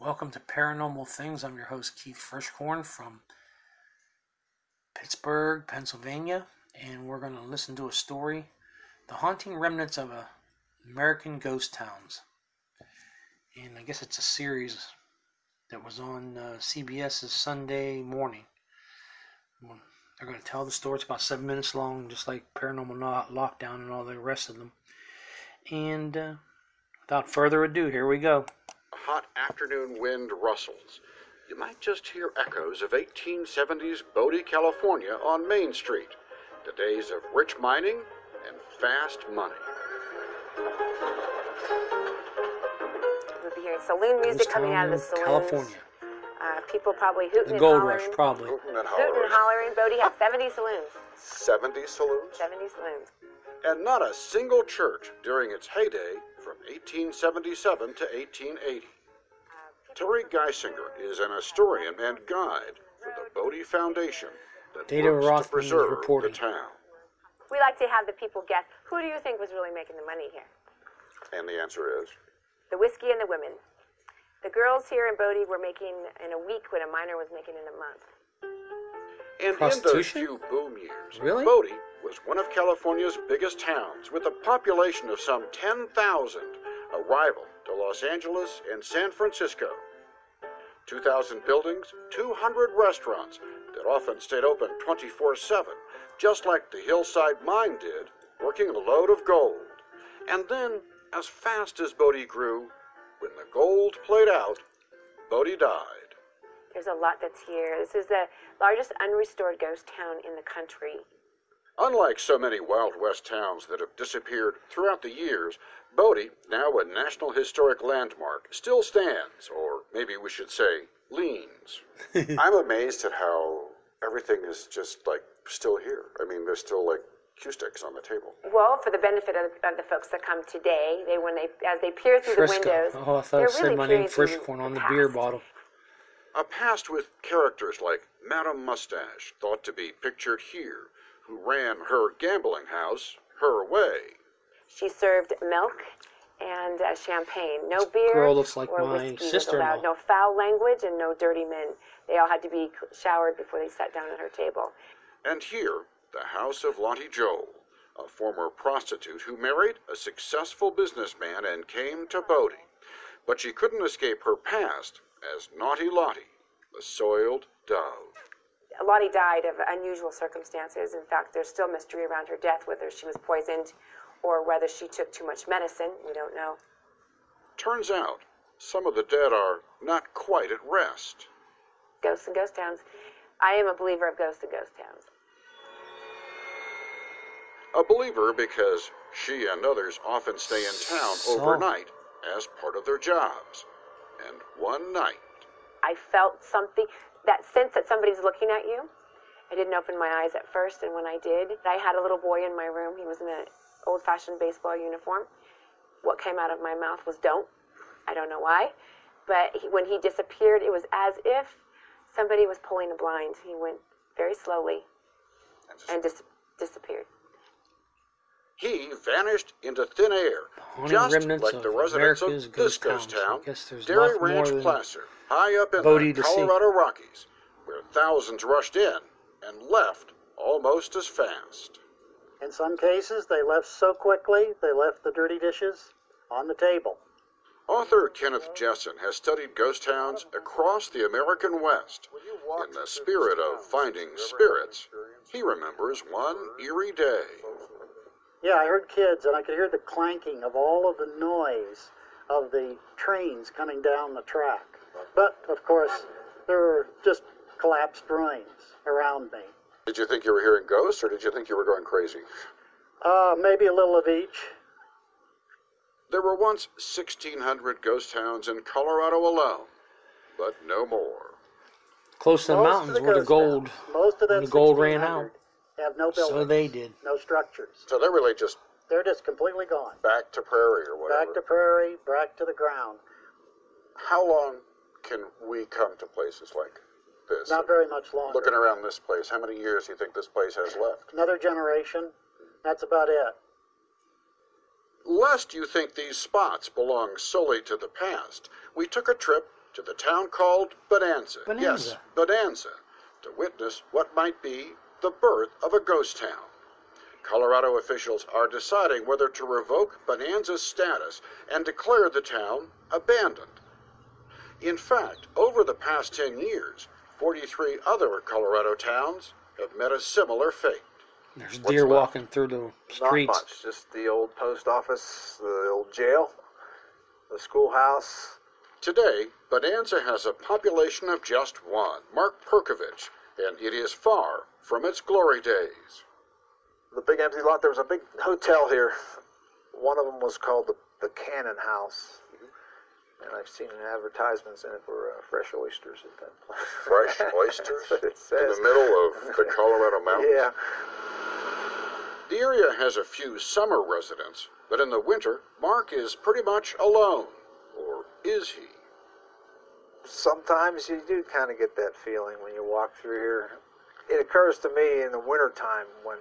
Welcome to Paranormal Things. I'm your host, Keith Frischkorn from Pittsburgh, Pennsylvania, and we're going to listen to a story The Haunting Remnants of a American Ghost Towns. And I guess it's a series that was on uh, CBS's Sunday morning. They're going to tell the story. It's about seven minutes long, just like Paranormal Lockdown and all the rest of them. And uh, without further ado, here we go hot afternoon wind rustles, you might just hear echoes of 1870s Bodie, California on Main Street, the days of rich mining and fast money. We'll be hearing saloon music coming out of the saloons. California. Uh, people probably hooting the and gold hollering. rush, probably. Hooting and Hooting hollering. and hollering. Bodie had 70 saloons. 70 saloons? 70 saloons. And not a single church during its heyday from 1877 to 1880. Terri Geissinger is an historian and guide for the Bodie Foundation that Data works Rothman to preserve reporting. the town. We like to have the people guess who do you think was really making the money here? And the answer is The whiskey and the women. The girls here in Bodie were making in a week what a miner was making in a month. And in those Prostitution? few boom years, Really? Bodie was one of California's biggest towns with a population of some 10,000, a rival to Los Angeles and San Francisco. 2,000 buildings, 200 restaurants that often stayed open 24 7, just like the Hillside Mine did, working a load of gold. And then, as fast as Bodie grew, when the gold played out, Bodie died. There's a lot that's here. This is the largest unrestored ghost town in the country. Unlike so many Wild West towns that have disappeared throughout the years, Bodie, now a National Historic Landmark, still stands, or maybe we should say, leans. I'm amazed at how everything is just like still here. I mean, there's still like cue sticks on the table. Well, for the benefit of, of the folks that come today, they when they as they peer through Frisco. the windows, Oh, I thought they're said really my name peering through Frischkorn on the past. beer bottle. A past with characters like Madame Mustache, thought to be pictured here, who ran her gambling house her way. She served milk and uh, champagne. No beer girl looks like or my whiskey was sister-in-law. allowed. No foul language and no dirty men. They all had to be showered before they sat down at her table. And here, the house of Lottie Johl, a former prostitute who married a successful businessman and came to Bodie. But she couldn't escape her past as Naughty Lottie, the soiled dove. Lottie died of unusual circumstances. In fact, there's still mystery around her death, whether she was poisoned or whether she took too much medicine. We don't know. Turns out, some of the dead are not quite at rest. Ghosts and ghost towns. I am a believer of ghosts and ghost towns. A believer because she and others often stay in town overnight as part of their jobs. And one night, I felt something, that sense that somebody's looking at you. I didn't open my eyes at first, and when I did, I had a little boy in my room. He was in an old fashioned baseball uniform. What came out of my mouth was don't. I don't know why. But he, when he disappeared, it was as if somebody was pulling a blind. He went very slowly and dis- disappeared. He vanished into thin air, Haunting just remnants like of the residents America's of this ghost ghost towns. Town, Dairy Ranch Placer, high up in Bodie the to see. Colorado Rockies, where thousands rushed in and left almost as fast. In some cases, they left so quickly they left the dirty dishes on the table. Author Kenneth Jessen has studied ghost towns across the American West. In the spirit of finding spirits, he remembers one eerie day. Yeah, I heard kids, and I could hear the clanking of all of the noise of the trains coming down the track. But, of course, there were just collapsed ruins around me. Did you think you were hearing ghosts, or did you think you were going crazy? Uh, maybe a little of each. There were once 1,600 ghost towns in Colorado alone, but no more. Close to the Most of mountains where the gold, towns, most of when them the gold ran 1600 out. have no buildings, So they did. no structures. So they're really just They're just completely gone. back to prairie or whatever. Back to prairie, back to the ground. How long can we come to places like this? Not very much longer. Looking around this place, how many years do you think this place has left? Another generation. That's about it. Lest you think these spots belong solely to the past, we took a trip to the town called Bonanza. Yes, Bonanza. Bonanza, to witness what might be the birth of a ghost town. Colorado officials are deciding whether to revoke Bonanza's status and declare the town abandoned. In fact, over the past 10 years, 43 other Colorado towns have met a similar fate. There's What's deer left? walking through the streets. Not streets. much. Just the old post office, the old jail, the schoolhouse. Today, Bonanza has a population of just one, Mark Perkovich, and it is far from its glory days. The big empty lot. There was a big hotel here. One of them was called the, the Cannon House. And I've seen advertisements in it for uh, fresh oysters at that place. Fresh oysters That's what it in the middle of the Colorado mountains. Yeah. The area has a few summer residents, but in the winter, Mark is pretty much alone. Or is he? Sometimes you do kind of get that feeling when you walk through here. It occurs to me in the wintertime when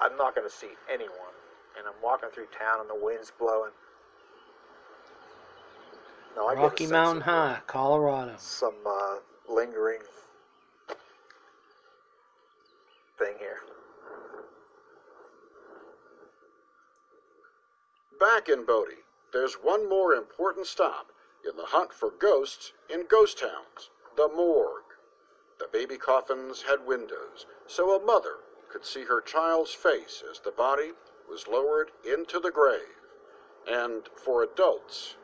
I'm not going to see anyone and I'm walking through town and the wind's blowing. No, I get a Rocky sense Mountain of, uh, High, Colorado. Some uh, lingering thing here. Back in Bodie, there's one more important stop in the hunt for ghosts in ghost towns the morgue. The baby coffins had windows, so a mother could see her child's face as the body was lowered into the grave. And for adults,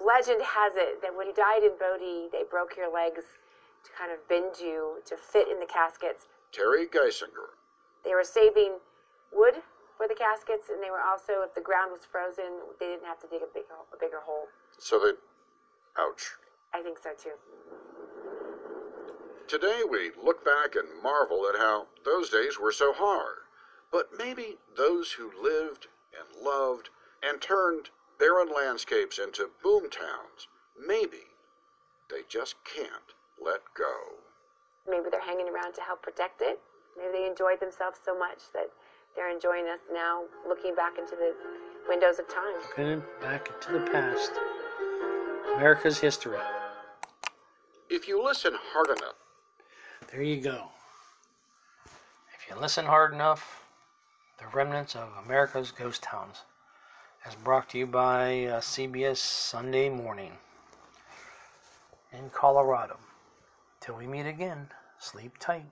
Legend has it that when you died in Bodie, they broke your legs to kind of bend you to fit in the caskets. Terri Geissinger, They were saving wood for the caskets, and they were also, if the ground was frozen, they didn't have to dig a big, a bigger hole. so that, ouch. I think so too. Today we look back and marvel at how those days were so hard. But maybe those who lived and loved and turned barren landscapes into boom towns, maybe they just can't let go. Maybe they're hanging around to help protect it. Maybe they enjoyed themselves so much that they're enjoying us now, looking back into the windows of time. Looking back into the past. America's history. If you listen hard enough, There you go. If you listen hard enough, the remnants of America's ghost towns is brought to you by uh, CBS Sunday Morning in Colorado. Till we meet again, sleep tight.